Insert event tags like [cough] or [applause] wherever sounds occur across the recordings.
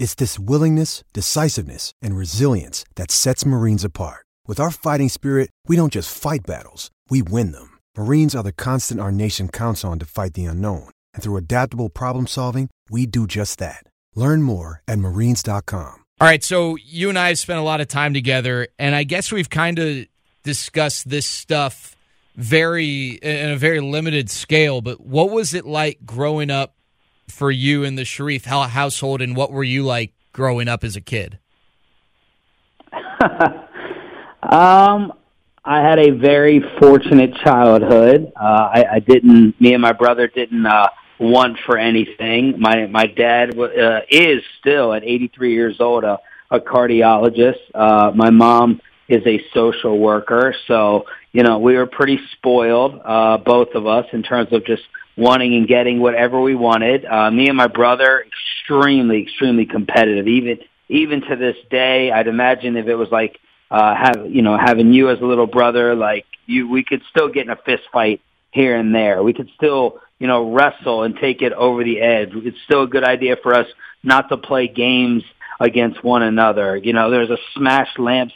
It's this willingness, decisiveness, and resilience that sets Marines apart. With our fighting spirit, we don't just fight battles, we win them. Marines are the constant our nation counts on to fight the unknown. And through adaptable problem solving, we do just that. Learn more at marines.com. All right, so you and I have spent a lot of time together, and I guess we've kind of discussed this stuff very in a very limited scale. But what was it like growing up for you in the Shariff household, and what were you like growing up as a kid? [laughs] um, I had a very fortunate childhood. Uh, I, I didn't. Me and my brother didn't uh, want for anything. My my dad w- uh, is still at 83 years old a, a cardiologist. Uh, my mom is a social worker, so you know we were pretty spoiled, uh, both of us, in terms of just wanting and getting whatever we wanted. Uh, me and my brother, extremely, extremely competitive. Even even to this day, I'd imagine if it was like uh, have you know having you as a little brother, like you, we could still get in a fist fight here and there. We could still you know wrestle and take it over the edge. It's still a good idea for us not to play games against one another. You know, there's a smashed lamp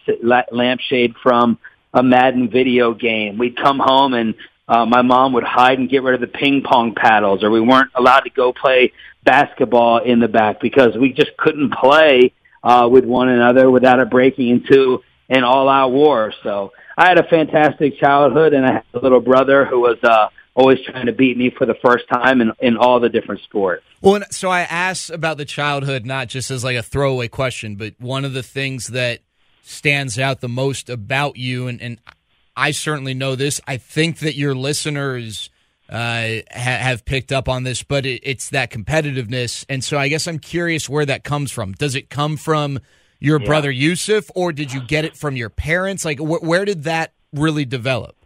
lampshade from a Madden video game. We'd come home and uh, my mom would hide and get rid of the ping pong paddles, or we weren't allowed to go play basketball in the back because we just couldn't play uh, with one another without it breaking into an all-out war. So I had a fantastic childhood, and I had a little brother who was uh, always trying to beat me for the first time in, in all the different sports. Well, so I asked about the childhood not just as like a throwaway question, but one of the things that stands out the most about you, and, and I certainly know this. I think that your listeners uh, ha- have picked up on this, but it, it's that competitiveness. And so I guess I'm curious where that comes from. Does it come from your yeah. brother Yusuf, or did you get it from your parents? Like, wh- where did that really develop?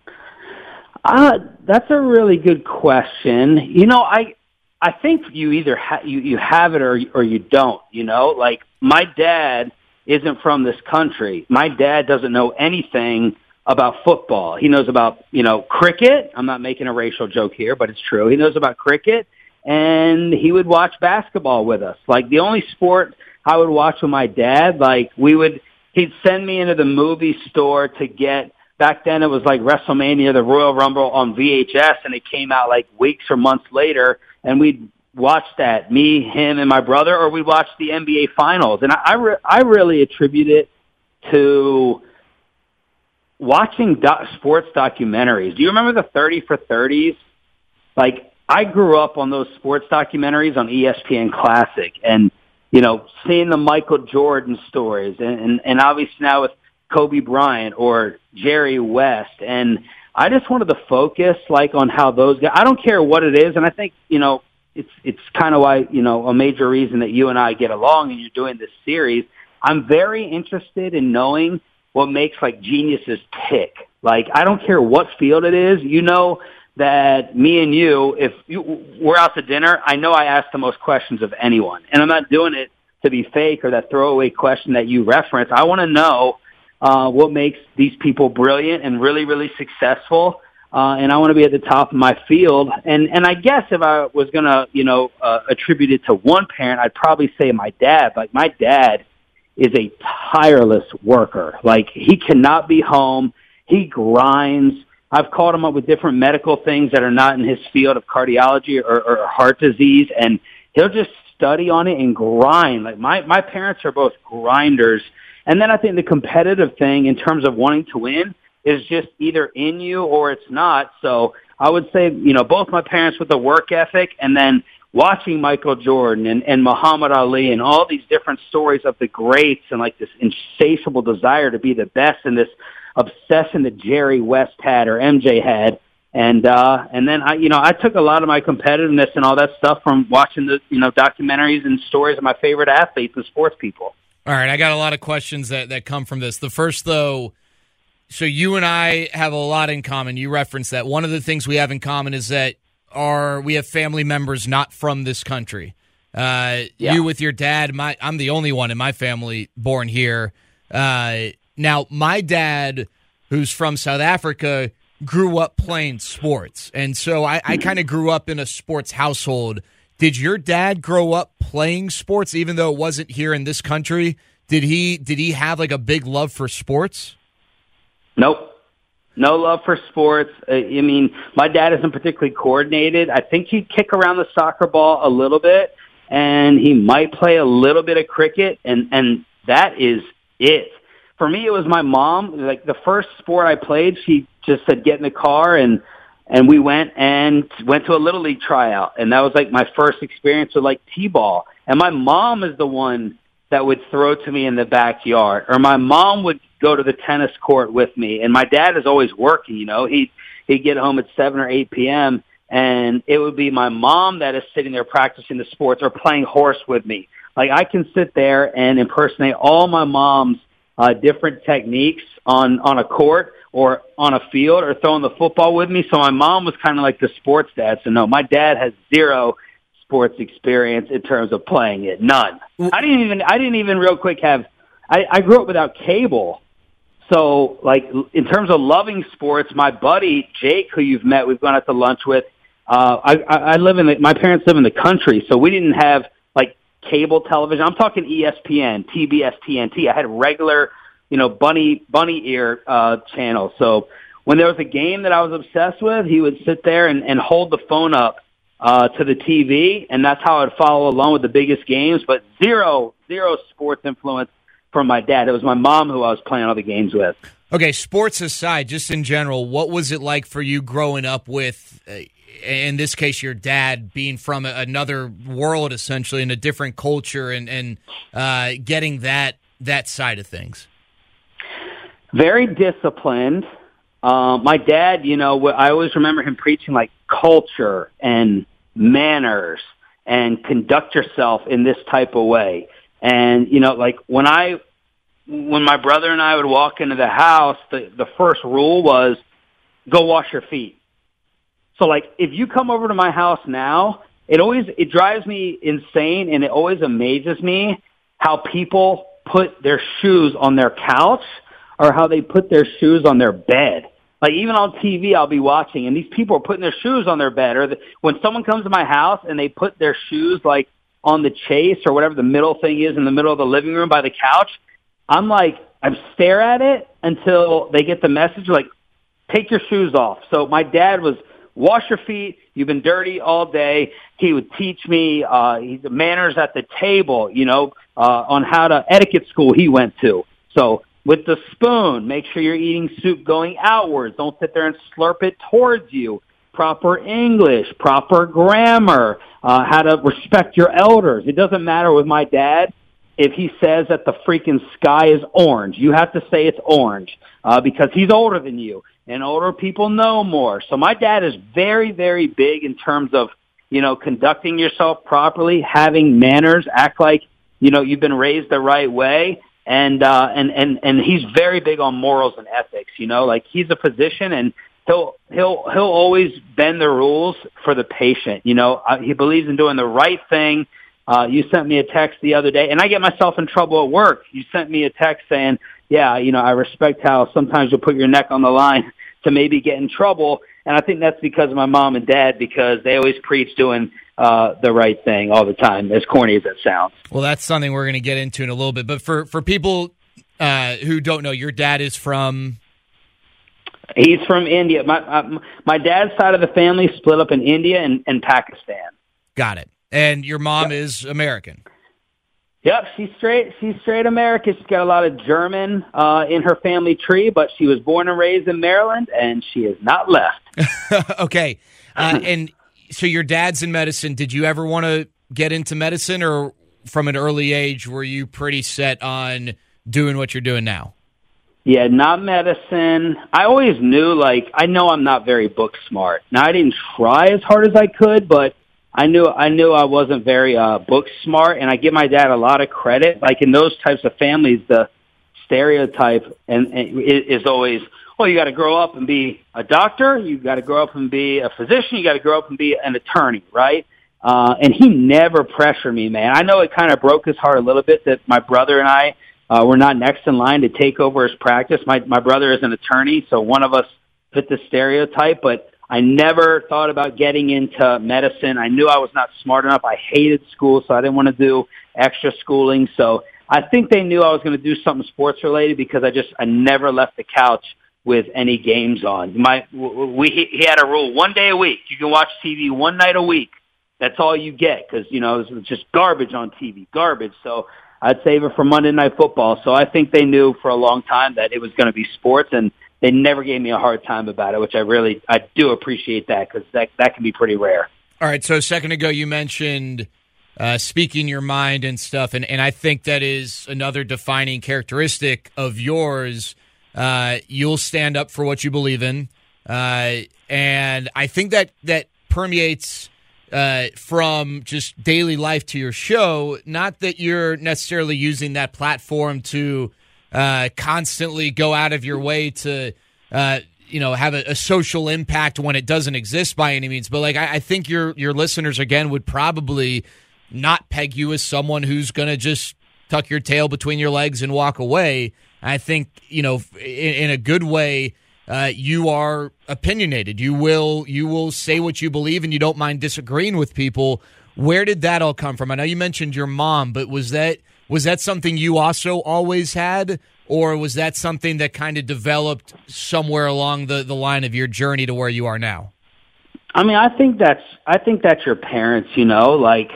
Uh, that's a really good question. You know, I I think you either ha- you you have it or or you don't. You know, like my dad isn't from this country. My dad doesn't know anything about football. He knows about, you know, cricket. I'm not making a racial joke here, but it's true. He knows about cricket and he would watch basketball with us. Like the only sport I would watch with my dad, like we would he'd send me into the movie store to get back then it was like WrestleMania, the Royal Rumble on VHS and it came out like weeks or months later and we'd watch that, me, him and my brother, or we'd watch the NBA finals. And I, I, re- I really attribute it to watching do- sports documentaries. Do you remember the 30 for 30s? Like, I grew up on those sports documentaries on ESPN Classic and, you know, seeing the Michael Jordan stories and, and, and obviously now with Kobe Bryant or Jerry West. And I just wanted to focus like on how those guys, I don't care what it is. And I think, you know, it's, it's kind of why, you know, a major reason that you and I get along and you're doing this series. I'm very interested in knowing what makes like geniuses tick. Like I don't care what field it is, you know that me and you, if you, we're out to dinner, I know I ask the most questions of anyone, and I'm not doing it to be fake or that throwaway question that you reference. I want to know uh, what makes these people brilliant and really, really successful. Uh, and I want to be at the top of my field. And and I guess if I was gonna, you know, uh, attribute it to one parent, I'd probably say my dad. Like my dad is a tireless worker. Like he cannot be home. He grinds. I've called him up with different medical things that are not in his field of cardiology or, or heart disease, and he'll just study on it and grind. Like my my parents are both grinders, and then I think the competitive thing in terms of wanting to win is just either in you or it's not. So I would say, you know, both my parents with the work ethic, and then watching Michael Jordan and, and Muhammad Ali and all these different stories of the greats and like this insatiable desire to be the best and this obsession that Jerry West had or MJ had. And, uh, and then I, you know, I took a lot of my competitiveness and all that stuff from watching the, you know, documentaries and stories of my favorite athletes and sports people. All right, I got a lot of questions that, that come from this. The first, though, so you and I have a lot in common. You referenced that. One of the things we have in common is that our we have family members not from this country. Uh, Yeah. You with your dad, my I'm the only one in my family born here. Uh, now, my dad, who's from South Africa, grew up playing sports, and so I, I kind of grew up in a sports household. Did your dad grow up playing sports, even though it wasn't here in this country? Did he did he have like a big love for sports? Nope. No love for sports. Uh, I mean, my dad isn't particularly coordinated. I think he'd kick around the soccer ball a little bit, and he might play a little bit of cricket, and and that is it. For me, it was my mom. Like the first sport I played, she just said, "Get in the car," and and we went and went to a little league tryout, and that was like my first experience with like t-ball. And my mom is the one that would throw to me in the backyard, or my mom would go to the tennis court with me. And my dad is always working. You know, he he'd get home at seven or eight p.m. and it would be my mom that is sitting there practicing the sports or playing horse with me. Like I can sit there and impersonate all my mom's uh, different techniques on on a court or on a field or throwing the football with me. So my mom was kind of like the sports dad. So no, my dad has zero sports experience in terms of playing it. None. I didn't even I didn't even real quick have I, I grew up without cable. So like in terms of loving sports, my buddy Jake, who you've met, we've gone out to lunch with. Uh, I, I live in the, my parents live in the country, so we didn't have like cable television. I'm talking ESPN, TBS, TNT. I had regular, you know, bunny bunny ear uh, channels. So when there was a game that I was obsessed with, he would sit there and, and hold the phone up uh, to the TV, and that's how I'd follow along with the biggest games. But zero, zero sports influence from my dad. It was my mom who I was playing all the games with. Okay, sports aside, just in general, what was it like for you growing up with, uh, in this case, your dad being from another world, essentially, in a different culture, and and uh, getting that that side of things? very disciplined. Uh, my dad, you know, I always remember him preaching like culture and manners and conduct yourself in this type of way. And you know, like when I, when my brother and I would walk into the house, the the first rule was go wash your feet. So like if you come over to my house now, it always it drives me insane and it always amazes me how people put their shoes on their couch or how they put their shoes on their bed. Like even on TV, I'll be watching, and these people are putting their shoes on their bed. Or the, when someone comes to my house and they put their shoes like on the chase or whatever the middle thing is in the middle of the living room by the couch, I'm like, I stare at it until they get the message, like, take your shoes off. So my dad was wash your feet. You've been dirty all day. He would teach me uh, manners at the table, you know, uh, on how to etiquette school he went to. So with the spoon, make sure you're eating soup going outwards. Don't sit there and slurp it towards you. Proper English, proper grammar, uh, how to respect your elders. It doesn't matter with my dad if he says that the freaking sky is orange. You have to say it's orange uh, because he's older than you, and older people know more. So my dad is very, very big in terms of you know conducting yourself properly, having manners, act like you know you've been raised the right way, and uh, and and and he's very big on morals and ethics. You know, like he's a physician and. He'll he'll he'll always bend the rules for the patient. You know, uh, he believes in doing the right thing, uh, you sent me a text the other day, and I get myself in trouble at work. You sent me a text saying, "Yeah, you know, I respect how sometimes you'll put your neck on the line [laughs] to maybe get in trouble." And I think that's because of my mom and dad, because they always preach doing uh, the right thing all the time, as corny as that sounds. Well, that's something we're going to get into in a little bit. But for for people uh, who don't know, your dad is from. He's from India. My uh, my dad's side of the family split up in India and, and Pakistan. Got it. And your mom is American. Yep, she's straight. She's straight American. She's got a lot of German uh, in her family tree, but she was born and raised in Maryland, and she has not left. [laughs] okay. Uh, and so your dad's in medicine. Did you ever want to get into medicine, or from an early age were you pretty set on doing what you're doing now? Yeah, not medicine. I always knew, like, I know I'm not very book smart. Now, I didn't try as hard as I could, but I knew I knew I wasn't very uh, book smart, and I give my dad a lot of credit. Like in those types of families, the stereotype and, and is always, well, you got to grow up and be a doctor, you got to grow up and be a physician, you got to grow up and be an attorney, right? Uh, and he never pressured me, man. I know it kind of broke his heart a little bit that my brother and I uh, were not next in line to take over his practice. My my brother is an attorney, so one of us fit the stereotype, but I never thought about getting into medicine. I knew I was not smart enough. I hated school, so I didn't want to do extra schooling. So I think they knew I was going to do something sports related because I just I never left the couch with any games on. My we he had a rule one day a week. You can watch TV one night a week. That's all you get because you know it's just garbage on TV, garbage. So I'd save it for Monday Night Football. So I think they knew for a long time that it was going to be sports, and they never gave me a hard time about it, which I really I do appreciate that because that that can be pretty rare. All right. So a second ago, you mentioned uh, speaking your mind and stuff, and and I think that is another defining characteristic of yours. Uh, you'll stand up for what you believe in, uh, and I think that that permeates uh, from just daily life to your show. Not that you're necessarily using that platform to uh, constantly go out of your way to, uh, you know, have a, a, social impact when it doesn't exist by any means. But like, I, I think your your listeners again would probably not peg you as someone who's going to just tuck your tail between your legs and walk away. I think you know, in, in a good way uh, you are opinionated. You will you will say what you believe, and you don't mind disagreeing with people. Where did that all come from? I know you mentioned your mom, but was that was that something you also always had, or was that something that kind of developed somewhere along the, the line of your journey to where you are now? I mean, I think that's I think that's your parents. You know, like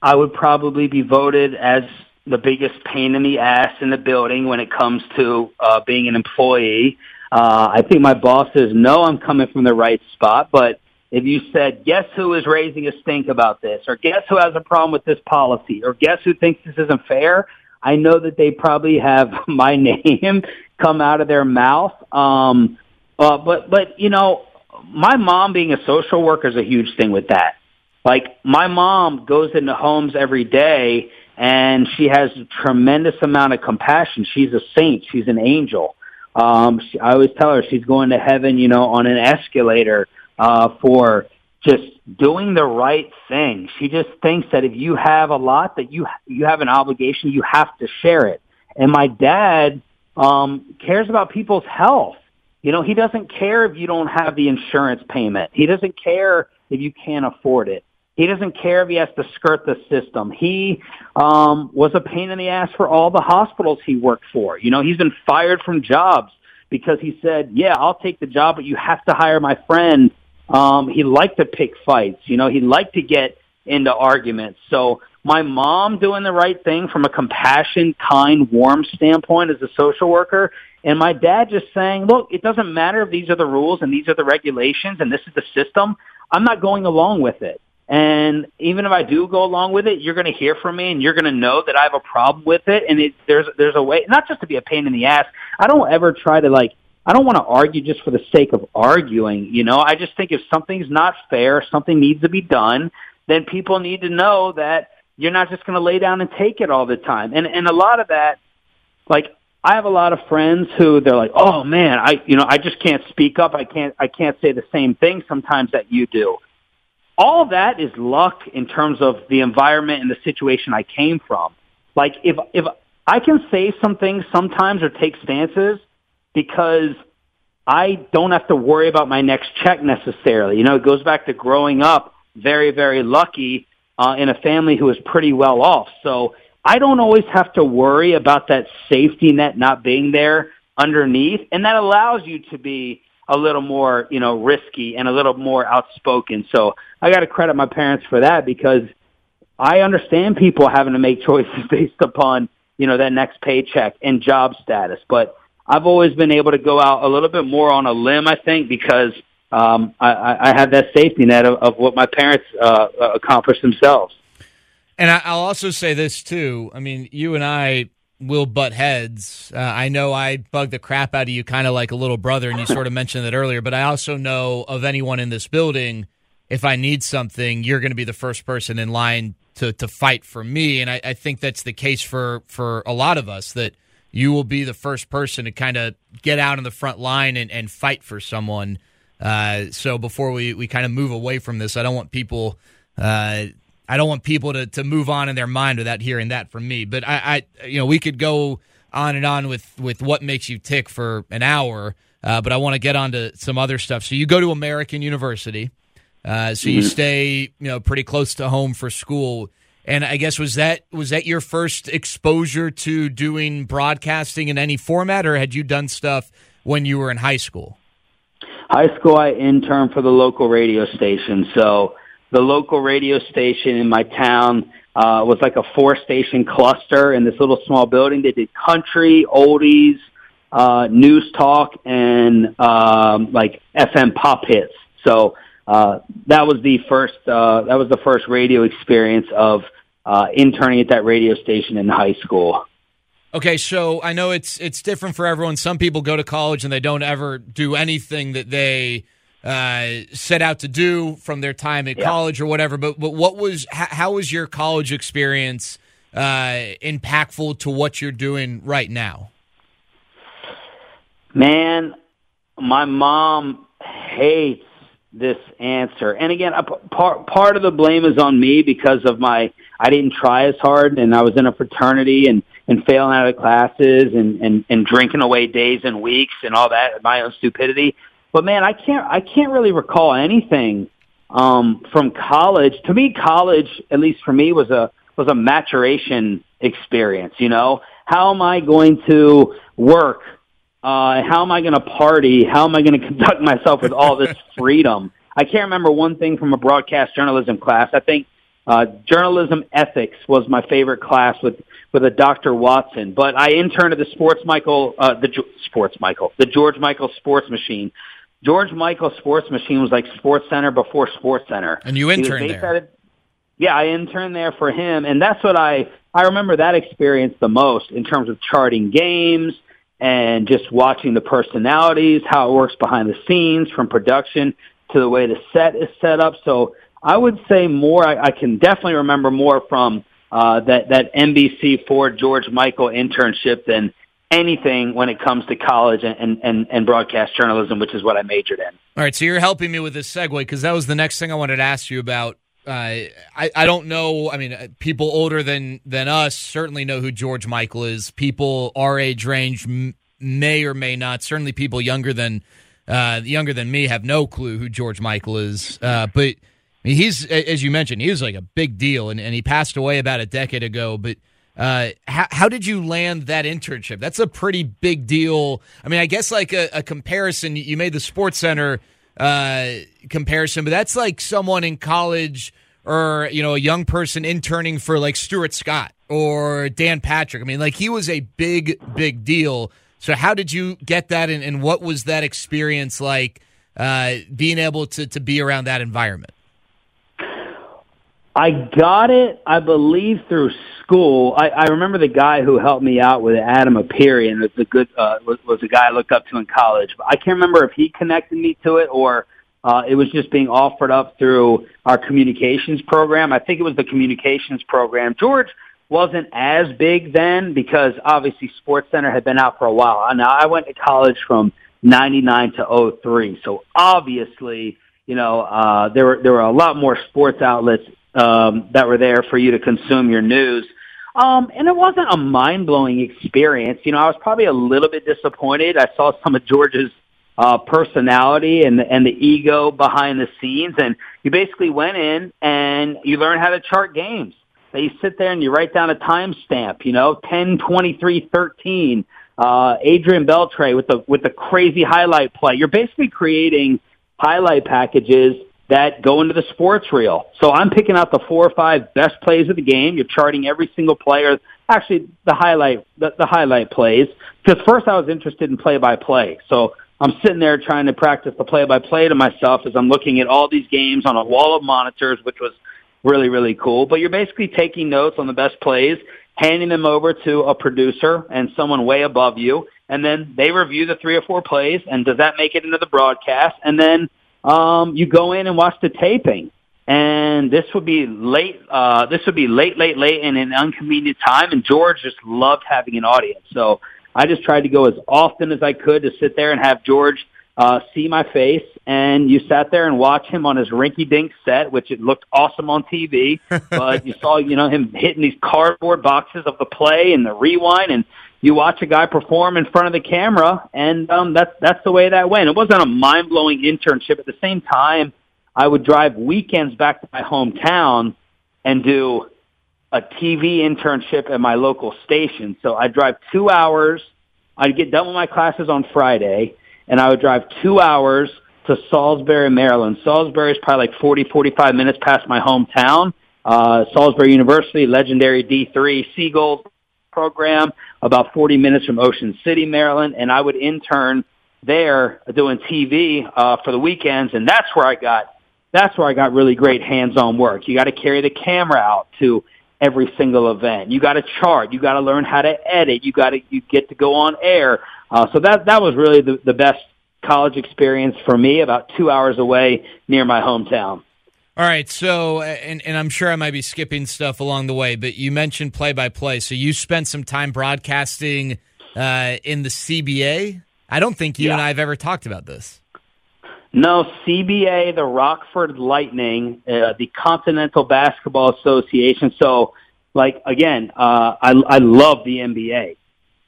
I would probably be voted as the biggest pain in the ass in the building when it comes to uh, being an employee. Uh, I think my bosses know I'm coming from the right spot, but if you said, guess who is raising a stink about this, or guess who has a problem with this policy, or guess who thinks this isn't fair, I know that they probably have [laughs] my name come out of their mouth. Um, uh, but, but, you know, my mom being a social worker is a huge thing with that. Like, my mom goes into homes every day and she has a tremendous amount of compassion. She's a saint. She's an angel. Um, she, I always tell her she's going to heaven, you know, on an escalator uh, for just doing the right thing. She just thinks that if you have a lot, that you you have an obligation, you have to share it. And my dad um, cares about people's health. You know, he doesn't care if you don't have the insurance payment. He doesn't care if you can't afford it. He doesn't care if he has to skirt the system. He um, was a pain in the ass for all the hospitals he worked for. You know, he's been fired from jobs because he said, "Yeah, I'll take the job, but you have to hire my friend." Um, he liked to pick fights. You know, he liked to get into arguments. So my mom doing the right thing from a compassion, kind, warm standpoint as a social worker, and my dad just saying, "Look, it doesn't matter if these are the rules and these are the regulations and this is the system. I'm not going along with it." And even if I do go along with it, you're going to hear from me and you're going to know that I have a problem with it. And it, there's, there's a way, not just to be a pain in the ass. I don't ever try to like, I don't want to argue just for the sake of arguing. You know, I just think if something's not fair, something needs to be done, then people need to know that you're not just going to lay down and take it all the time. And, and a lot of that, like, I have a lot of friends who they're like, "Oh man, I you know, I just can't speak up. I can't I can't say the same thing sometimes that you do." All that is luck in terms of the environment and the situation I came from. Like if if I can say some things sometimes or take stances because I don't have to worry about my next check necessarily. You know, it goes back to growing up very very lucky uh, in a family who is pretty well off. So I don't always have to worry about that safety net not being there underneath, and that allows you to be a little more, you know, risky and a little more outspoken. So I got to credit my parents for that because I understand people having to make [laughs] choices based upon, you know, that next paycheck and job status. But I've always been able to go out a little bit more on a limb, I think, because um, I, I have that safety net of, of what my parents uh, accomplished themselves. And I'll also say this too. I mean, you and I will butt heads. Uh, I know I bug the crap out of you kind of like a little brother, and you sort of mentioned that earlier, but I also know of anyone in this building, if I need something, you're going to be the first person in line to to fight for me. And I, I think that's the case for for a lot of us that you will be the first person to kind of get out in the front line and, and fight for someone. Uh, so before we, we kind of move away from this, I don't want people uh, I don't want people to, to move on in their mind without hearing that from me. But I, I you know we could go on and on with with what makes you tick for an hour. Uh, but I want to get on to some other stuff. So you go to American University. Uh, so you mm-hmm. stay, you know, pretty close to home for school. And I guess was that was that your first exposure to doing broadcasting in any format, or had you done stuff when you were in high school? High school, I interned for the local radio station. So the local radio station in my town uh, was like a four station cluster in this little small building. They did country, oldies, uh, news talk, and um, like FM pop hits. So uh, that was the first uh, that was the first radio experience of uh, interning at that radio station in high school. Okay, so I know it's it's different for everyone. Some people go to college and they don't ever do anything that they uh, set out to do from their time at yeah. college or whatever. But but what was how, how was your college experience uh, impactful to what you're doing right now? Man, my mom hates this answer. And again, part part of the blame is on me because of my I didn't try as hard, and I was in a fraternity and and failing out of classes and and and drinking away days and weeks and all that my own stupidity. But man, I can't I can't really recall anything um, from college. To me, college, at least for me, was a was a maturation experience. You know, how am I going to work? Uh, how am I going to party? How am I going [laughs] to conduct myself with all this [laughs] freedom? I can't remember one thing from a broadcast journalism class. I think uh, journalism ethics was my favorite class with with a Dr. Watson. But I interned at the Sports Michael, uh, the Sports Michael, the George Michael Sports Machine, George Michael Sports Machine was like Sports Center before Sports Center. And you interned there. yeah, I interned there for him, and that's what I I remember that experience the most in terms of charting games and just watching the personalities, how it works behind the scenes, from production to the way the set is set up. So I would say more. I, I can definitely remember more from uh, that that NBC for George Michael internship than anything when it comes to college and, and, and broadcast journalism, which is what I majored in. All right, so you're helping me with this segue because that was the next thing I wanted to ask you about. Uh, I I don't know. I mean, uh, people older than than us certainly know who George Michael is. People our age range m- may or may not. Certainly, people younger than uh, younger than me have no clue who George Michael is. Uh, but I mean, he's as you mentioned, he was like a big deal, and, and he passed away about a decade ago. But uh, how, how did you land that internship? That's a pretty big deal. I mean, I guess like a, a comparison, you made the Sports Center uh, comparison, but that's like someone in college or you know a young person interning for like Stuart Scott or Dan Patrick. I mean, like he was a big, big deal. So how did you get that, and, and what was that experience like? Uh, being able to to be around that environment. I got it, I believe, through school. I, I remember the guy who helped me out with Adam Apirian was a good uh, was, was a guy I looked up to in college. But I can't remember if he connected me to it or uh, it was just being offered up through our communications program. I think it was the communications program. George wasn't as big then because obviously Sports Center had been out for a while. Now I went to college from '99 to '03, so obviously you know, uh, there were there were a lot more sports outlets um, that were there for you to consume your news. Um, and it wasn't a mind blowing experience. You know, I was probably a little bit disappointed. I saw some of George's uh, personality and the, and the ego behind the scenes, and you basically went in and you learn how to chart games. So you sit there and you write down a timestamp. You know, ten, twenty three, thirteen. Uh, Adrian Beltre with the with the crazy highlight play. You're basically creating highlight packages that go into the sports reel. So I'm picking out the four or five best plays of the game. You're charting every single player. Actually, the highlight the, the highlight plays. Because first I was interested in play by play. So I'm sitting there trying to practice the play by play to myself as I'm looking at all these games on a wall of monitors, which was really really cool. But you're basically taking notes on the best plays, handing them over to a producer and someone way above you, and then they review the three or four plays. And does that make it into the broadcast? And then um, you go in and watch the taping. And this would be late. Uh, this would be late, late, late, in an inconvenient time. And George just loved having an audience. So I just tried to go as often as I could to sit there and have George uh, see my face, and you sat there and watched him on his rinky-dink set, which it looked awesome on TV. [laughs] but you saw, you know, him hitting these cardboard boxes of the play and the rewind, and you watch a guy perform in front of the camera, and um, that's that's the way that went. It wasn't a mind-blowing internship. At the same time, I would drive weekends back to my hometown and do a TV internship at my local station. So I'd drive two hours. I'd get done with my classes on Friday and I would drive two hours to Salisbury, Maryland. Salisbury is probably like 40, 45 minutes past my hometown. Uh, Salisbury University, legendary D3 Seagull program, about 40 minutes from Ocean City, Maryland, and I would intern there doing TV uh, for the weekends, and that's where I got that's where I got really great hands-on work. You got to carry the camera out to every single event. You got to chart. You got to learn how to edit. You got to you get to go on air. Uh, so that that was really the, the best college experience for me, about two hours away near my hometown. All right, so and and I'm sure I might be skipping stuff along the way, but you mentioned play by play. So you spent some time broadcasting uh, in the CBA. I don't think you yeah. and I have ever talked about this. No, CBA, the Rockford Lightning, uh, the Continental Basketball Association. So, like again, uh, I I love the NBA.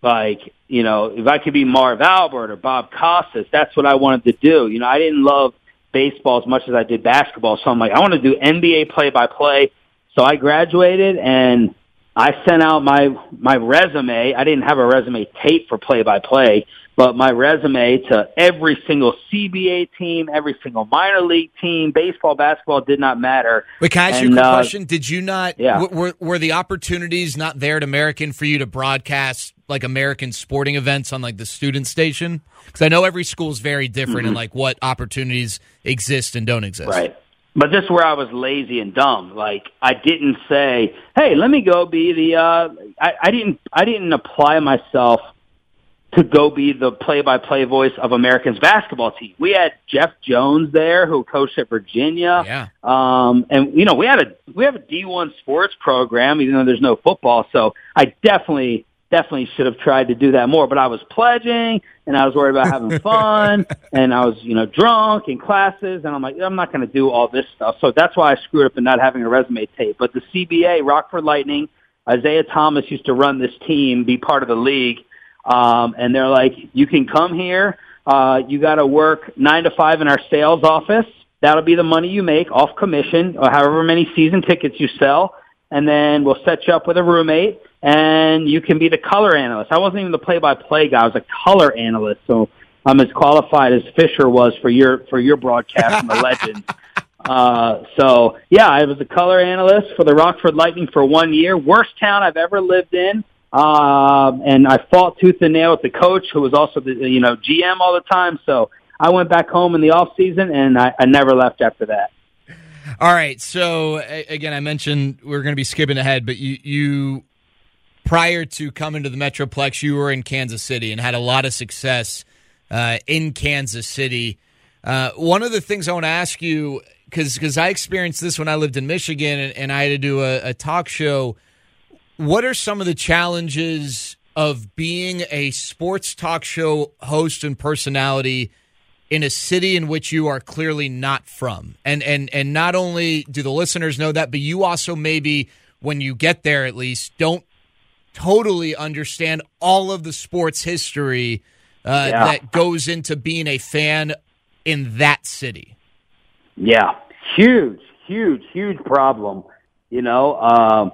Like, you know, if I could be Marv Albert or Bob Costas, that's what I wanted to do. You know, I didn't love baseball as much as I did basketball. So I'm like, I want to do NBA play by play. So I graduated and I sent out my, my resume. I didn't have a resume tape for play by play, but my resume to every single CBA team, every single minor league team, baseball, basketball did not matter. Wait, can I ask and, you a quick uh, question? Did you not? Yeah. Were, were the opportunities not there at American for you to broadcast like American sporting events on like the student station? Because I know every school is very different mm-hmm. and like what opportunities exist and don't exist. Right. But this is where I was lazy and dumb. Like I didn't say, "Hey, let me go be the." Uh, I, I didn't. I didn't apply myself to go be the play-by-play voice of Americans basketball team. We had Jeff Jones there, who coached at Virginia. Yeah. Um, and you know, we had a we have a D1 sports program, even though there's no football. So I definitely definitely should have tried to do that more. But I was pledging, and I was worried about having [laughs] fun, and I was you know drunk in classes, and I'm like, I'm not going to do all this stuff. So that's why I screwed up in not having a resume tape. But the CBA, Rockford Lightning, Isiah Thomas used to run this team, be part of the league um, and they're like, you can come here. Uh, you got to work nine to five in our sales office. That'll be the money you make off commission or however many season tickets you sell. And then we'll set you up with a roommate and you can be the color analyst. I wasn't even the play-by-play guy. I was a color analyst. So I'm as qualified as Fisher was for your, for your broadcast from the [laughs] Legends. Uh, so yeah, I was a color analyst for the Rockford Lightning for one year. Worst town I've ever lived in. Um, and I fought tooth and nail with the coach, who was also the you know GM all the time. So I went back home in the off season, and I, I never left after that. All right. So again, I mentioned we are going to be skipping ahead, but you you prior to coming to the Metroplex, you were in Kansas City and had a lot of success uh, in Kansas City. Uh, one of the things I want to ask you, because because I experienced this when I lived in Michigan, and, and I had to do a, a talk show what are some of the challenges of being a sports talk show host and personality in a city in which you are clearly not from? And and and not only do the listeners know that, but you also maybe when you get there at least don't totally understand all of the sports history uh, yeah. that goes into being a fan in that city. Yeah, huge, huge, huge problem. You know, um,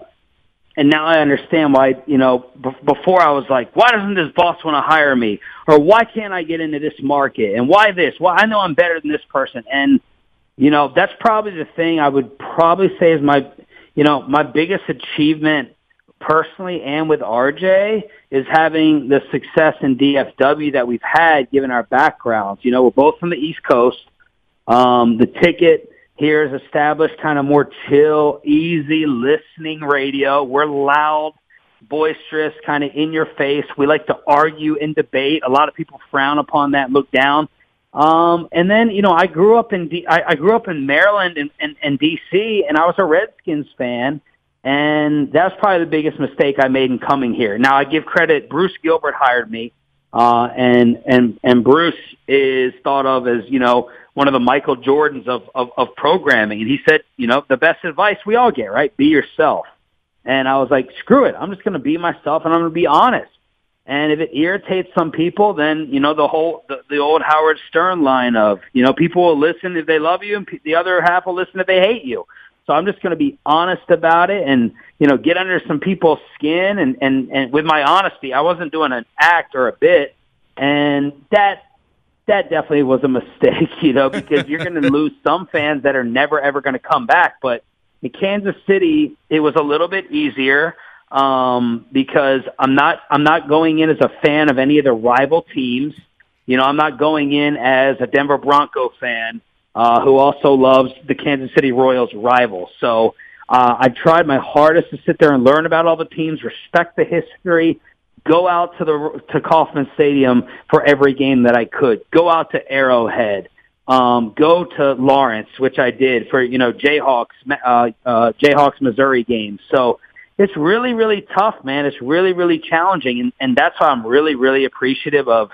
and now I understand why, you know, b- before I was like, why doesn't this boss want to hire me? Or why can't I get into this market? And why this? Well, I know I'm better than this person. And, you know, that's probably the thing I would probably say is my, you know, my biggest achievement personally and with RJ is having the success in DFW that we've had given our backgrounds. You know, we're both from the East Coast. Um, the ticket, here is established kind of more chill, easy listening radio. We're loud, boisterous, kind of in your face. We like to argue and debate. A lot of people frown upon that, look down. Um, and then, you know, I grew up in D- I, I grew up in Maryland and, and, and DC, and I was a Redskins fan, and that's probably the biggest mistake I made in coming here. Now, I give credit. Bruce Gilbert hired me, uh, and and and Bruce is thought of as you know one of the Michael Jordans of, of of programming, and he said, you know, the best advice we all get, right? Be yourself. And I was like, screw it, I'm just going to be myself, and I'm going to be honest. And if it irritates some people, then you know the whole the, the old Howard Stern line of you know people will listen if they love you, and the other half will listen if they hate you. So I'm just going to be honest about it, and you know get under some people's skin, and and and with my honesty, I wasn't doing an act or a bit, and that that definitely was a mistake, [laughs] you know, because you're going [laughs] to lose some fans that are never ever going to come back. But in Kansas City, it was a little bit easier um, because I'm not I'm not going in as a fan of any of the rival teams. You know, I'm not going in as a Denver Bronco fan uh, who also loves the Kansas City Royals rival. So uh, I tried my hardest to sit there and learn about all the teams, respect the history, go out to the to Kauffman Stadium for every game that I could, go out to Arrowhead. Um, go to Lawrence, which I did for you know Jayhawks, uh, uh, Jayhawks Missouri games. So it's really, really tough, man. It's really, really challenging, and, and that's why I'm really, really appreciative of,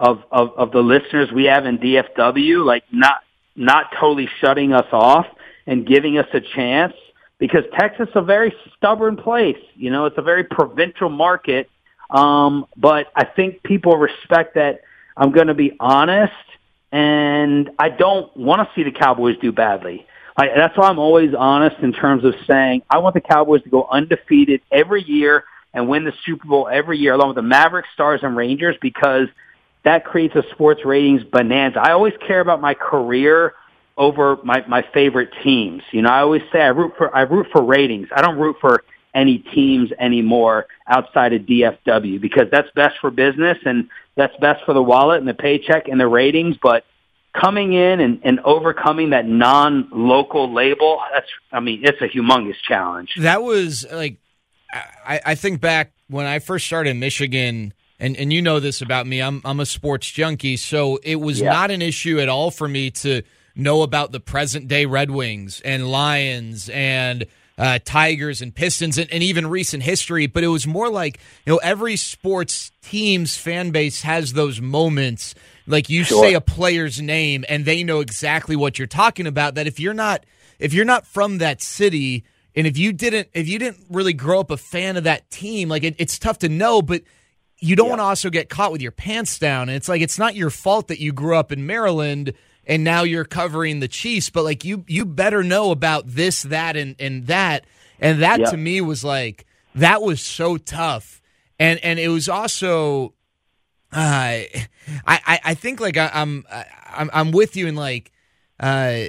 of of of the listeners we have in DFW, like not not totally shutting us off and giving us a chance because Texas is a very stubborn place. You know, it's a very provincial market, um, but I think people respect that I'm going to be honest, and I don't want to see the Cowboys do badly. I, that's why I'm always honest in terms of saying I want the Cowboys to go undefeated every year and win the Super Bowl every year, along with the Mavericks, Stars, and Rangers, because that creates a sports ratings bonanza. I always care about my career over my my favorite teams. You know, I always say I root for I root for ratings. I don't root for any teams anymore outside of DFW because that's best for business and that's best for the wallet and the paycheck and the ratings. But coming in and, and overcoming that non-local label, that's, I mean, it's a humongous challenge. That was like, I, I think back when I first started in Michigan, and, and you know this about me, I'm, I'm a sports junkie, so it was yeah. not an issue at all for me to know about the present day Red Wings and Lions and uh, Tigers and Pistons and, and, even recent history, but it was more like, you know, every sports team's fan base has those moments like you sure. say a player's name and they know exactly what you're talking about. That if you're not if you're not from that city and if you didn't if you didn't really grow up a fan of that team, like it, it's tough to know, but you don't yeah. want to also get caught with your pants down. And it's like it's not your fault that you grew up in Maryland and now you're covering the Chiefs, but like you you better know about this, that, and and that. And that yeah. to me was like that was so tough. And and it was also uh, I, I think like I, am I'm I'm with you in like uh,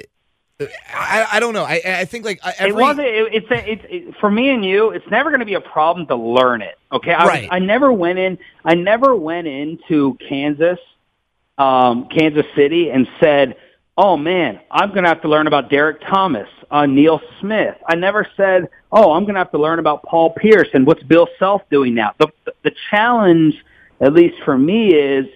I I don't know I I think like every... it wasn't it, it's a, it's it, for me and you it's never going to be a problem to learn it okay I, right. I never went in I never went into Kansas um, Kansas City and said oh man I'm going to have to learn about Derrick Thomas uh, Neil Smith I never said oh I'm going to have to learn about Paul Pierce and what's Bill Self doing now the the, the challenge at least for me, is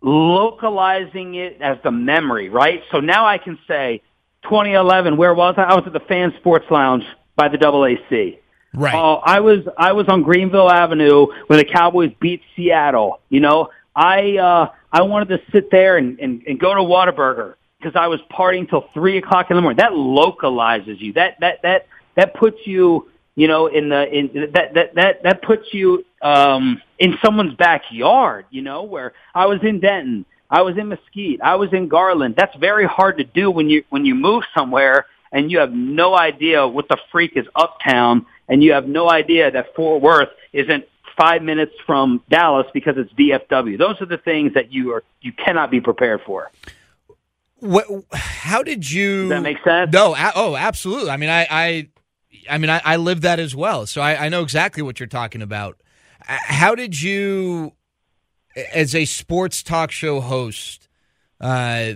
localizing it as the memory, right? So now I can say 2011, where was I? I was at the Fan Sports Lounge by the AAC. Right. Oh, I was I was on Greenville Avenue when the Cowboys beat Seattle. You know, I uh I wanted to sit there and and, and go to Whataburger because I was partying till three o'clock in the morning. That localizes you. That that that that puts you you know, in the in that that that that puts you um in someone's backyard, you know, where I was in Denton, I was in Mesquite, I was in Garland. That's very hard to do when you when you move somewhere and you have no idea what the freak is uptown and you have no idea that Fort Worth isn't five minutes from Dallas because it's DFW. Those are the things that you are you cannot be prepared for. What? How did you? Does that make sense? No. oh, absolutely. I mean, I, I I mean, I, I live that as well, so I, I know exactly what you're talking about. How did you, as a sports talk show host, uh,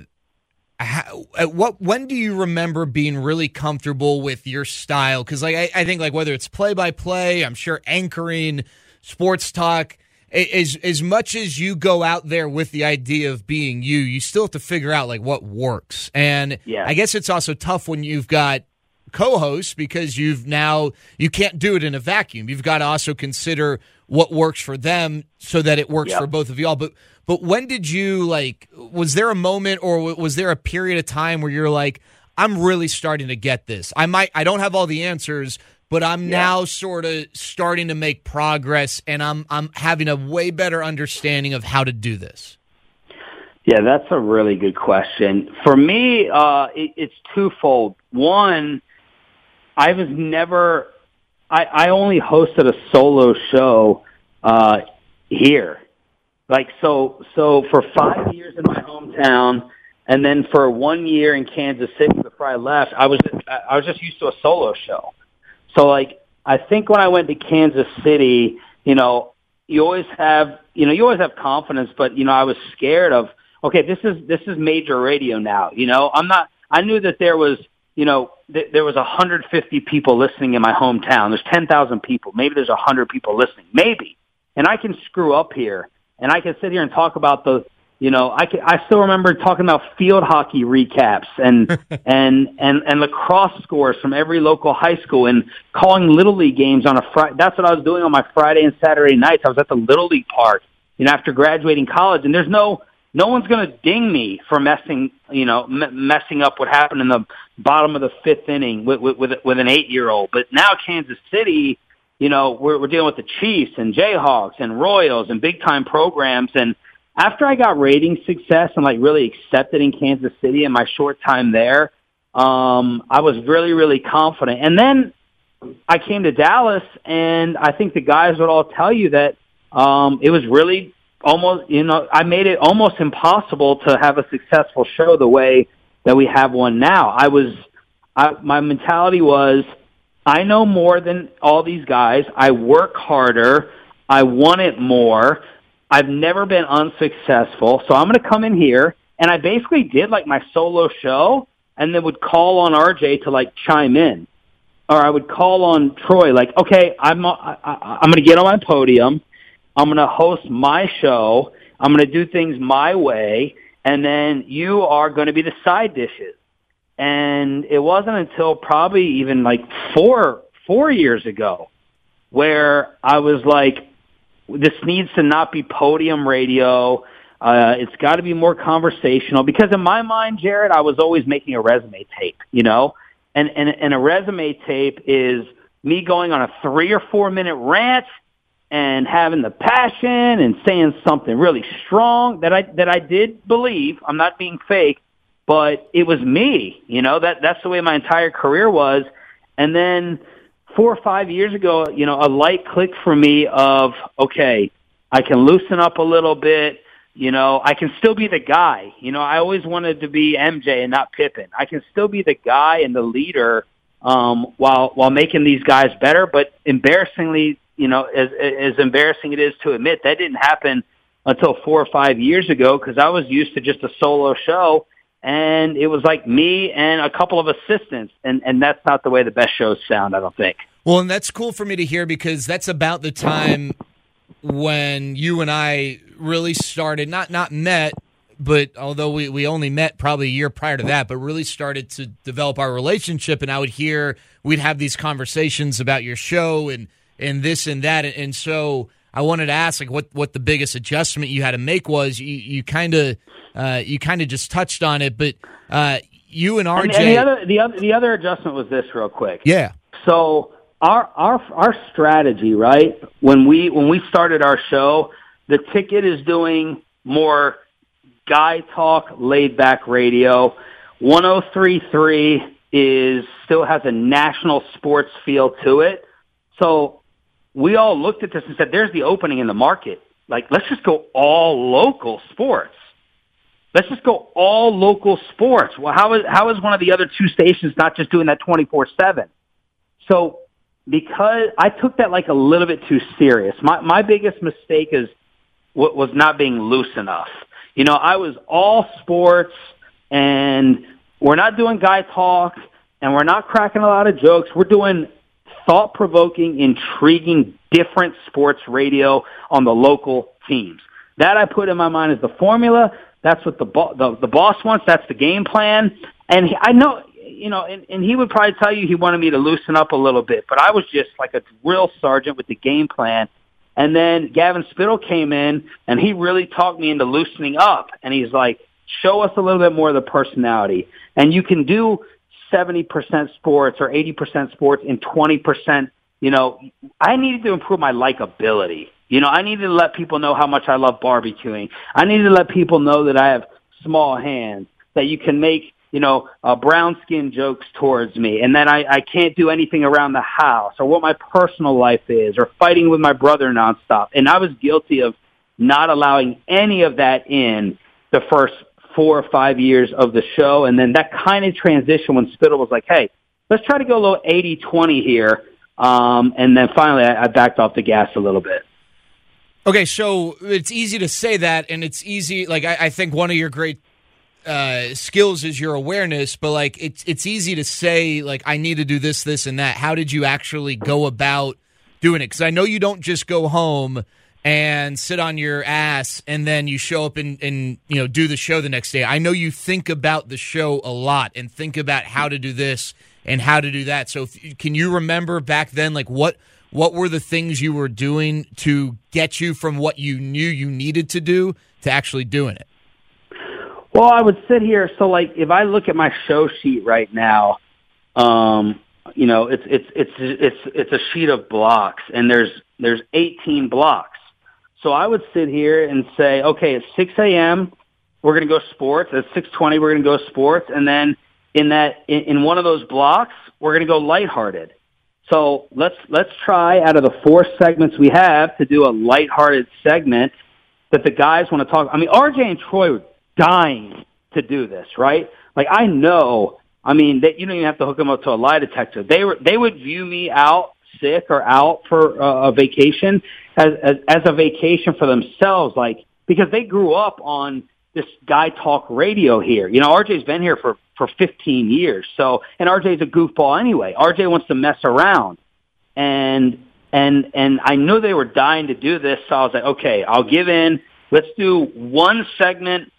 how, what when do you remember being really comfortable with your style? Because like I, I think like whether it's play by play, I'm sure anchoring, sports talk. as as much as you go out there with the idea of being you, you still have to figure out like what works. And Yeah. I guess it's also tough when you've got co-hosts because you've now you can't do it in a vacuum. You've got to also consider what works for them so that it works Yep. for both of y'all. But but when did you like was there a moment or was there a period of time where you're like I'm really starting to get this. I might I don't have all the answers, but I'm now sort of starting to make progress and I'm I'm having a way better understanding of how to do this. Yeah, that's a really good question. For me, uh, it, it's twofold. One, I was never, I, I only hosted a solo show uh, here. Like so, so for five years in my hometown, and then for one year in Kansas City before I left, I was I was just used to a solo show. So like I think when I went to Kansas City, you know, you always have you know you always have confidence, but you know I was scared of okay this is this is major radio now. You know I'm not. I knew that there was you know th- there was 150 people listening in my hometown. There's 10,000 people. Maybe there's 100 people listening. Maybe, and I can screw up here, and I can sit here and talk about the you know, I can, I still remember talking about field hockey recaps and [laughs] and and and lacrosse scores from every local high school and calling little league games on a Friday. That's what I was doing on my Friday and Saturday nights. I was at the little league park, you know, after graduating college, and there's no no one's going to ding me for messing, you know, m- messing up what happened in the bottom of the fifth inning with with with, with an eight year old. But now Kansas City, you know, we're we're dealing with the Chiefs and Jayhawks and Royals and big time programs and after I got rating success and like really accepted in Kansas City in my short time there, um, I was really, really confident. And then I came to Dallas and I think the guys would all tell you that, um, it was really almost, you know, I made it almost impossible to have a successful show the way that we have one now. I was, I, my mentality was, I know more than all these guys. I work harder. I want it more. I've never been unsuccessful, so I'm going to come in here and I basically did like my solo show and then would call on RJ to like chime in. Or I would call on Troy like, "Okay, I'm I, I, I'm going to get on my podium. I'm going to host my show. I'm going to do things my way and then you are going to be the side dishes." And it wasn't until probably even like 4 4 years ago where I was like this needs to not be podium radio. Uh, it's got to be more conversational because in my mind, Jared, I was always making a resume tape, you know, and, and, and a resume tape is me going on a three or four minute rant and having the passion and saying something really strong that I, that I did believe. I'm not being fake, but it was me, you know, that, that's the way my entire career was. And then, four or five years ago, you know, a light clicked for me of, okay, I can loosen up a little bit. You know, I can still be the guy. You know, I always wanted to be MJ and not Pippen. I can still be the guy and the leader um, while while making these guys better. But embarrassingly, you know, as as embarrassing it is to admit, that didn't happen until four or five years ago because I was used to just a solo show and it was like me and a couple of assistants and and that's not the way the best shows sound i don't think. Well, and that's cool for me to hear because that's about the time when you and I really started not not met, but although we, we only met probably a year prior to that, but really started to develop our relationship and I would hear we'd have these conversations about your show and and this and that. And, so I wanted to ask like what what the biggest adjustment you had to make was you you kind of uh, you kind of just touched on it, but uh, you and RJ and, and the other the other the other adjustment was this real quick. Yeah. So our our our strategy right when we when we started our show the ticket is doing more guy talk laid back radio. 1033 is still has a national sports feel to it. So we all looked at this and said there's the opening in the market like let's just go all local sports let's just go all local sports well how is how is one of the other two stations not just doing that 24/7 so because I took that like a little bit too serious. My my biggest mistake is what was not being loose enough. You know, I was all sports and we're not doing guy talk and we're not cracking a lot of jokes. We're doing thought provoking, intriguing different sports radio on the local teams. That I put in my mind is the formula. That's what the, bo- the, the boss wants. That's the game plan. And he, I know, you know, and, and he would probably tell you he wanted me to loosen up a little bit, but I was just like a drill sergeant with the game plan. And then Gavin Spittle came in and he really talked me into loosening up. And he's like, show us a little bit more of the personality. And you can do 70% sports or 80% sports in 20%. You know, I needed to improve my likability. You know, I needed to let people know how much I love barbecuing. I needed to let people know that I have small hands, that you can make, you know, uh, brown skin jokes towards me, and that I, I can't do anything around the house, or what my personal life is, or fighting with my brother nonstop. And I was guilty of not allowing any of that in the first four or five years of the show. And then that kind of transition when Spittle was like, hey, let's try to go a little 80-20 here. Um, and then finally I, I backed off the gas a little bit. Okay, so it's easy to say that, and it's easy. Like I, I think one of your great uh, skills is your awareness, but like it's it's easy to say like I need to do this, this, and that. How did you actually go about doing it? Because I know you don't just go home and sit on your ass and then you show up and, and you know do the show the next day. I know you think about the show a lot and think about how to do this and how to do that. So if, can you remember back then like what what were the things you were doing to get you from what you knew you needed to do to actually doing it? Well, I would sit here. So, like, if I look at my show sheet right now, um, you know, it's it's it's it's it's a sheet of blocks, and there's there's 18 blocks. So I would sit here and say, okay, at 6 a.m. we're going to go sports. At 6:20 we're going to go sports, and then in that in, in one of those blocks we're going to go lighthearted. So let's let's try out of the four segments we have to do a lighthearted segment that the guys want to talk. I mean, RJ and Troy were dying to do this, right? Like I know. I mean, that you don't even have to hook them up to a lie detector. They were they would view me out sick or out for uh, a vacation as, as as a vacation for themselves, like because they grew up on this guy talk radio here. You know, RJ's been here for for 15 years. So, and RJ's a goofball anyway. RJ wants to mess around. And, and, and I knew they were dying to do this. So I was like, okay, I'll give in. Let's do one segment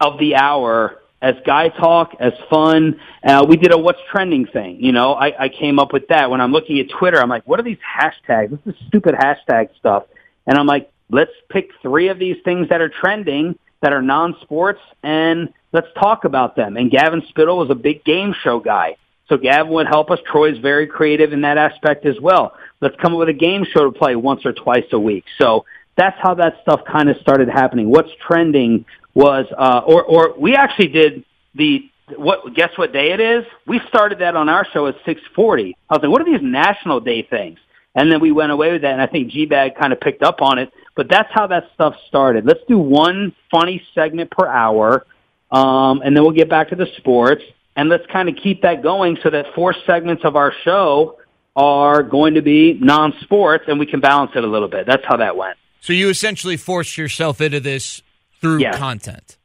of the hour as guy talk, as fun. Uh, we did a what's trending thing. You know, I, I came up with that when I'm looking at Twitter. I'm like, what are these hashtags? This is stupid hashtag stuff. And I'm like, let's pick three of these things that are trending that are non-sports and let's talk about them. And Gavin Spittle was a big game show guy. So Gavin would help us. Troy's very creative in that aspect as well. Let's come up with a game show to play once or twice a week. So that's how that stuff kind of started happening. What's trending was, uh, or, or we actually did the, what, guess what day it is? We started that on our show at 640. I was like, what are these national day things? And then we went away with that, and I think G-Bag kind of picked up on it. But that's how that stuff started. Let's do one funny segment per hour um, and then we'll get back to the sports, and let's kind of keep that going so that four segments of our show are going to be non-sports, and we can balance it a little bit. That's how that went. So you essentially forced yourself into this through yes. content.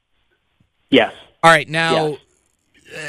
Yes. All right. Now, yes.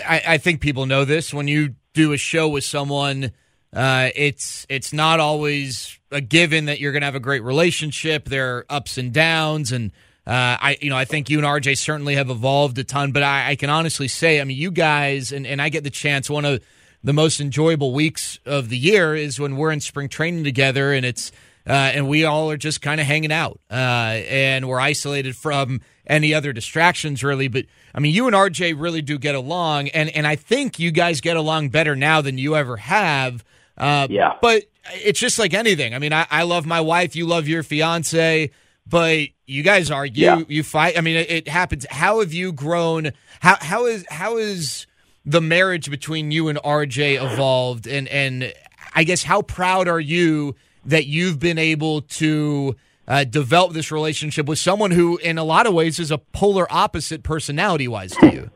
I, I, think people know this. When you do a show with someone, uh, it's it's not always a given that you're going to have a great relationship. There are ups and downs, and uh, I, you know, I think you and RJ certainly have evolved a ton, but I, I, can honestly say, I mean, you guys, and, and I get the chance. One of the most enjoyable weeks of the year is when we're in spring training together, and it's uh, and we all are just kind of hanging out, uh, and we're isolated from any other distractions, really. But I mean, you and RJ really do get along, and and I think you guys get along better now than you ever have. Uh, yeah. But it's just like anything. I mean, I, I love my wife. You love your fiance but you guys argue, yeah. you fight. I mean, it, it, happens. How have you grown? How how is how is the marriage between you and RJ evolved? And and I guess how proud are you that you've been able to uh, develop this relationship with someone who, in a lot of ways, is a polar opposite personality wise to you?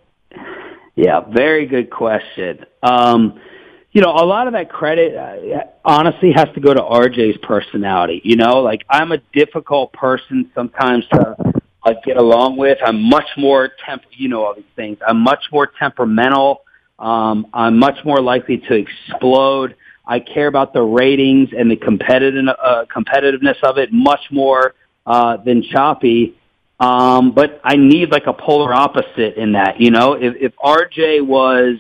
Yeah, very good question. Um, you know, a lot of that credit, uh, honestly, has to go to RJ's personality. You know, like I'm a difficult person sometimes to uh, get along with. I'm much more temp. You know all these things. I'm much more temperamental. Um, I'm much more likely to explode. I care about the ratings and the competitive uh, competitiveness of it much more uh, than Choppy. Um, but I need like a polar opposite in that. You know, if, if RJ was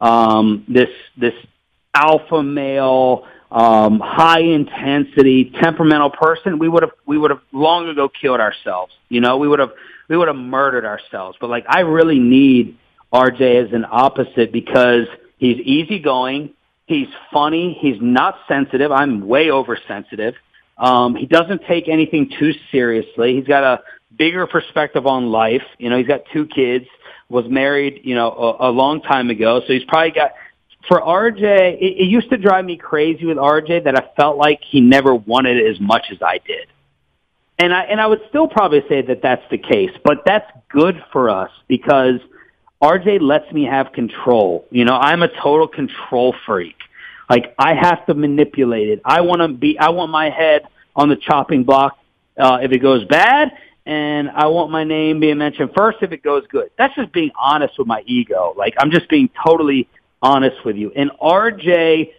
um, this this alpha male, um, high intensity, temperamental person, we would have we would have long ago killed ourselves. You know, we would have we would have murdered ourselves. But like, I really need RJ as an opposite because he's easygoing, he's funny, he's not sensitive. I'm way oversensitive. Um, he doesn't take anything too seriously. He's got a bigger perspective on life. You know, he's got two kids, was married, you know, a, a long time ago. So he's probably got, for RJ, it, it used to drive me crazy with RJ that I felt like he never wanted it as much as I did. And I, and I would still probably say that that's the case, but that's good for us because RJ lets me have control. You know, I'm a total control freak. Like I have to manipulate it. I want to be, I want my head on the chopping block, uh, if it goes bad and I want my name being mentioned first if it goes good. That's just being honest with my ego. Like I'm just being totally honest with you. And RJ,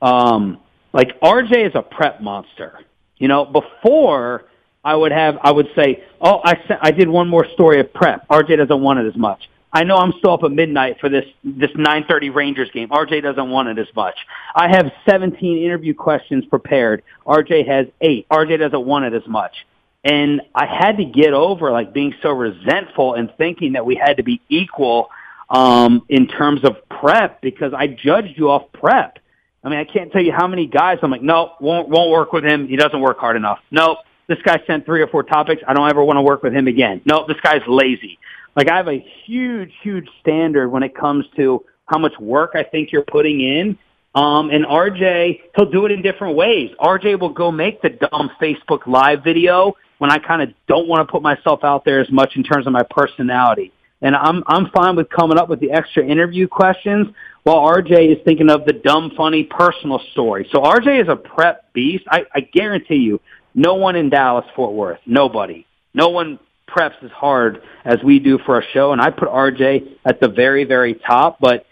um, like RJ is a prep monster. You know, before I would have, I would say, oh, I sent, I did one more story of prep. RJ doesn't want it as much. I know I'm still up at midnight for this this 9:30 Rangers game. RJ doesn't want it as much. I have 17 interview questions prepared. RJ has 8. RJ doesn't want it as much. And I had to get over like being so resentful and thinking that we had to be equal um in terms of prep because I judged you off prep. I mean, I can't tell you how many guys I'm like, no, won't won't work with him. He doesn't work hard enough. No, this guy sent three or four topics. I don't ever want to work with him again. No, this guy's lazy. Like I have a huge, huge standard when it comes to how much work I think you're putting in. Um, and RJ, he'll do it in different ways. RJ will go make the dumb Facebook live video when I kind of don't want to put myself out there as much in terms of my personality. And I'm, I'm fine with coming up with the extra interview questions while RJ is thinking of the dumb, funny personal story. So RJ is a prep beast. I, I guarantee you, no one in Dallas, Fort Worth, nobody, no one preps as hard as we do for our show, and I put RJ at the very, very top. But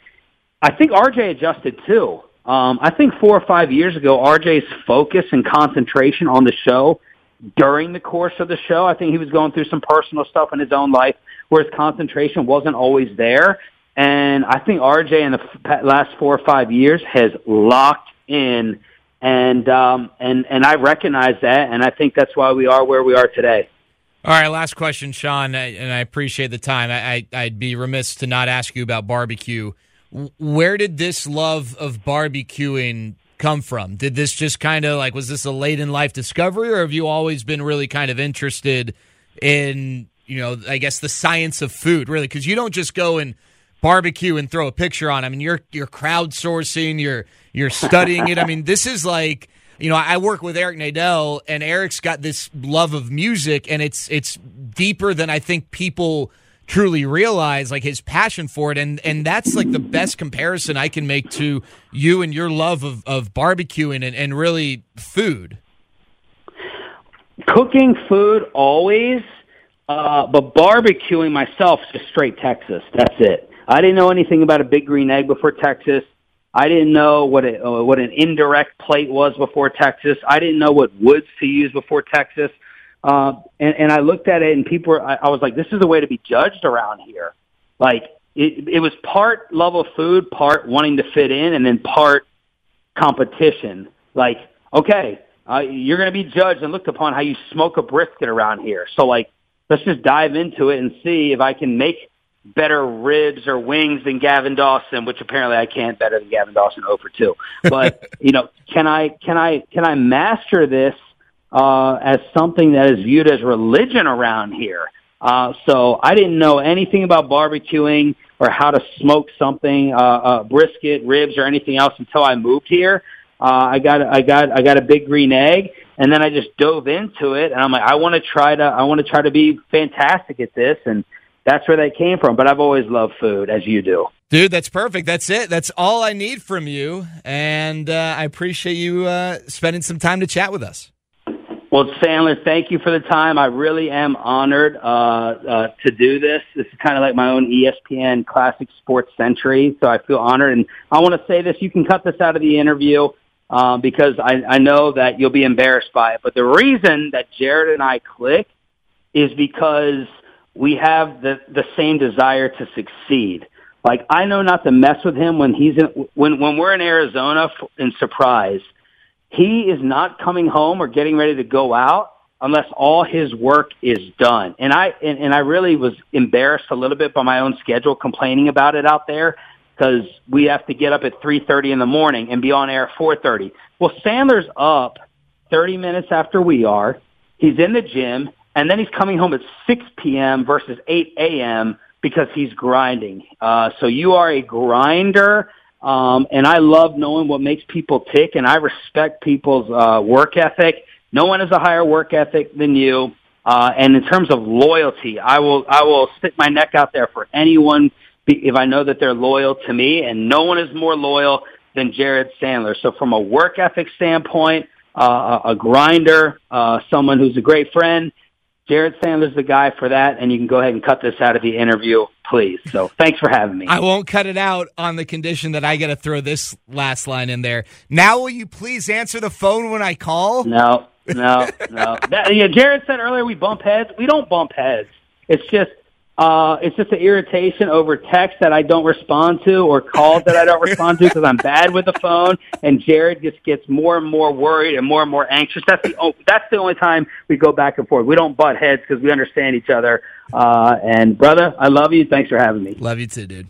I think RJ adjusted too. Um, I think four or five years ago, RJ's focus and concentration on the show during the course of the show, I think he was going through some personal stuff in his own life where his concentration wasn't always there. And I think RJ in the last four or five years has locked in, and um, and and I recognize that, and I think that's why we are where we are today. All right, last question, Shan, and I appreciate the time. I, would be remiss to not ask you about barbecue. Where did this love of barbecuing come from? Did this just kind of like, was this a late in life discovery, or have you always been really kind of interested in, you know, I guess the science of food, really? Because you don't just go and barbecue and throw a picture on. I mean, you're you're crowdsourcing, you're you're studying it. I mean, this is like you know, I work with Eric Nadel, and Eric's got this love of music, and it's it's deeper than I think people truly realize like his passion for it. And and that's like the best comparison i can make to you and your love of, of barbecuing and, and really food. Cooking food always uh, but barbecuing myself just straight texas. That's it. I didn't know anything about a big green egg before texas I didn't know what it, uh, what an indirect plate was before Texas. I didn't know what woods to use before Texas. Uh, and, and I looked at it and people were, I, I was like, this is the way to be judged around here. Like it, it was part love of food, part wanting to fit in, and then part competition. Like, okay, uh, you're going to be judged and looked upon how you smoke a brisket around here. So like, let's just dive into it and see if I can make better ribs or wings than Gavin Dawson, which apparently I can't better than Gavin Dawson over two. But [laughs] you know, can I can I can I master this uh, as something that is viewed as religion around here? Uh, so I didn't know anything about barbecuing or how to smoke something, uh, uh, brisket, ribs, or anything else until I moved here. Uh, I got I got I got a big green egg, and then I just dove into it, and I'm like, I want to try to I want to try to be fantastic at this, and that's where they came from. But I've always loved food, as you do. Dude, that's perfect. That's it. That's all I need from you. And uh, I appreciate you uh, spending some time to chat with us. Well, Sandler, thank you for the time. I really am honored uh, uh, to do this. This is kind of like my own ESPN Classic Sports Century, so I feel honored. And I want to say this: you can cut this out of the interview um, because I, I know that you'll be embarrassed by it. But the reason that Jared and I click is because we have the the same desire to succeed. Like I know not to mess with him when he's in when when we're in Arizona in Surprise he is not coming home or getting ready to go out unless all his work is done. And I and, and I really was embarrassed a little bit by my own schedule complaining about it out there because we have to get up at 3:30 in the morning and be on air at 4:30. Well, Sandler's up 30 minutes after we are. He's in the gym and then he's coming home at 6 p.m. versus 8 a.m. because he's grinding. Uh, so you are a grinder um, and I love knowing what makes people tick, and I respect people's uh, work ethic. No one has a higher work ethic than you. Uh, and in terms of loyalty, I will I will stick my neck out there for anyone if I know that they're loyal to me, and no one is more loyal than Jared Sandler. So from a work ethic standpoint, uh, a grinder, uh, someone who's a great friend, Jared Sandler's the guy for that, and you can go ahead and cut this out of the interview, please. So thanks for having me. I won't cut it out on the condition that I got to throw this last line in there. Now, will you please answer the phone when I call? No, no, no. [laughs] That, yeah, Jared said earlier we bump heads. We don't bump heads. It's just uh, it's just an irritation over text that I don't respond to or calls that I don't [laughs] respond to because I'm bad with the phone. And Jared just gets more and more worried and more and more anxious. That's the oh, that's the only time we go back and forth. We don't butt heads because we understand each other. Uh, and brother, I love you. Thanks for having me. Love you too, dude.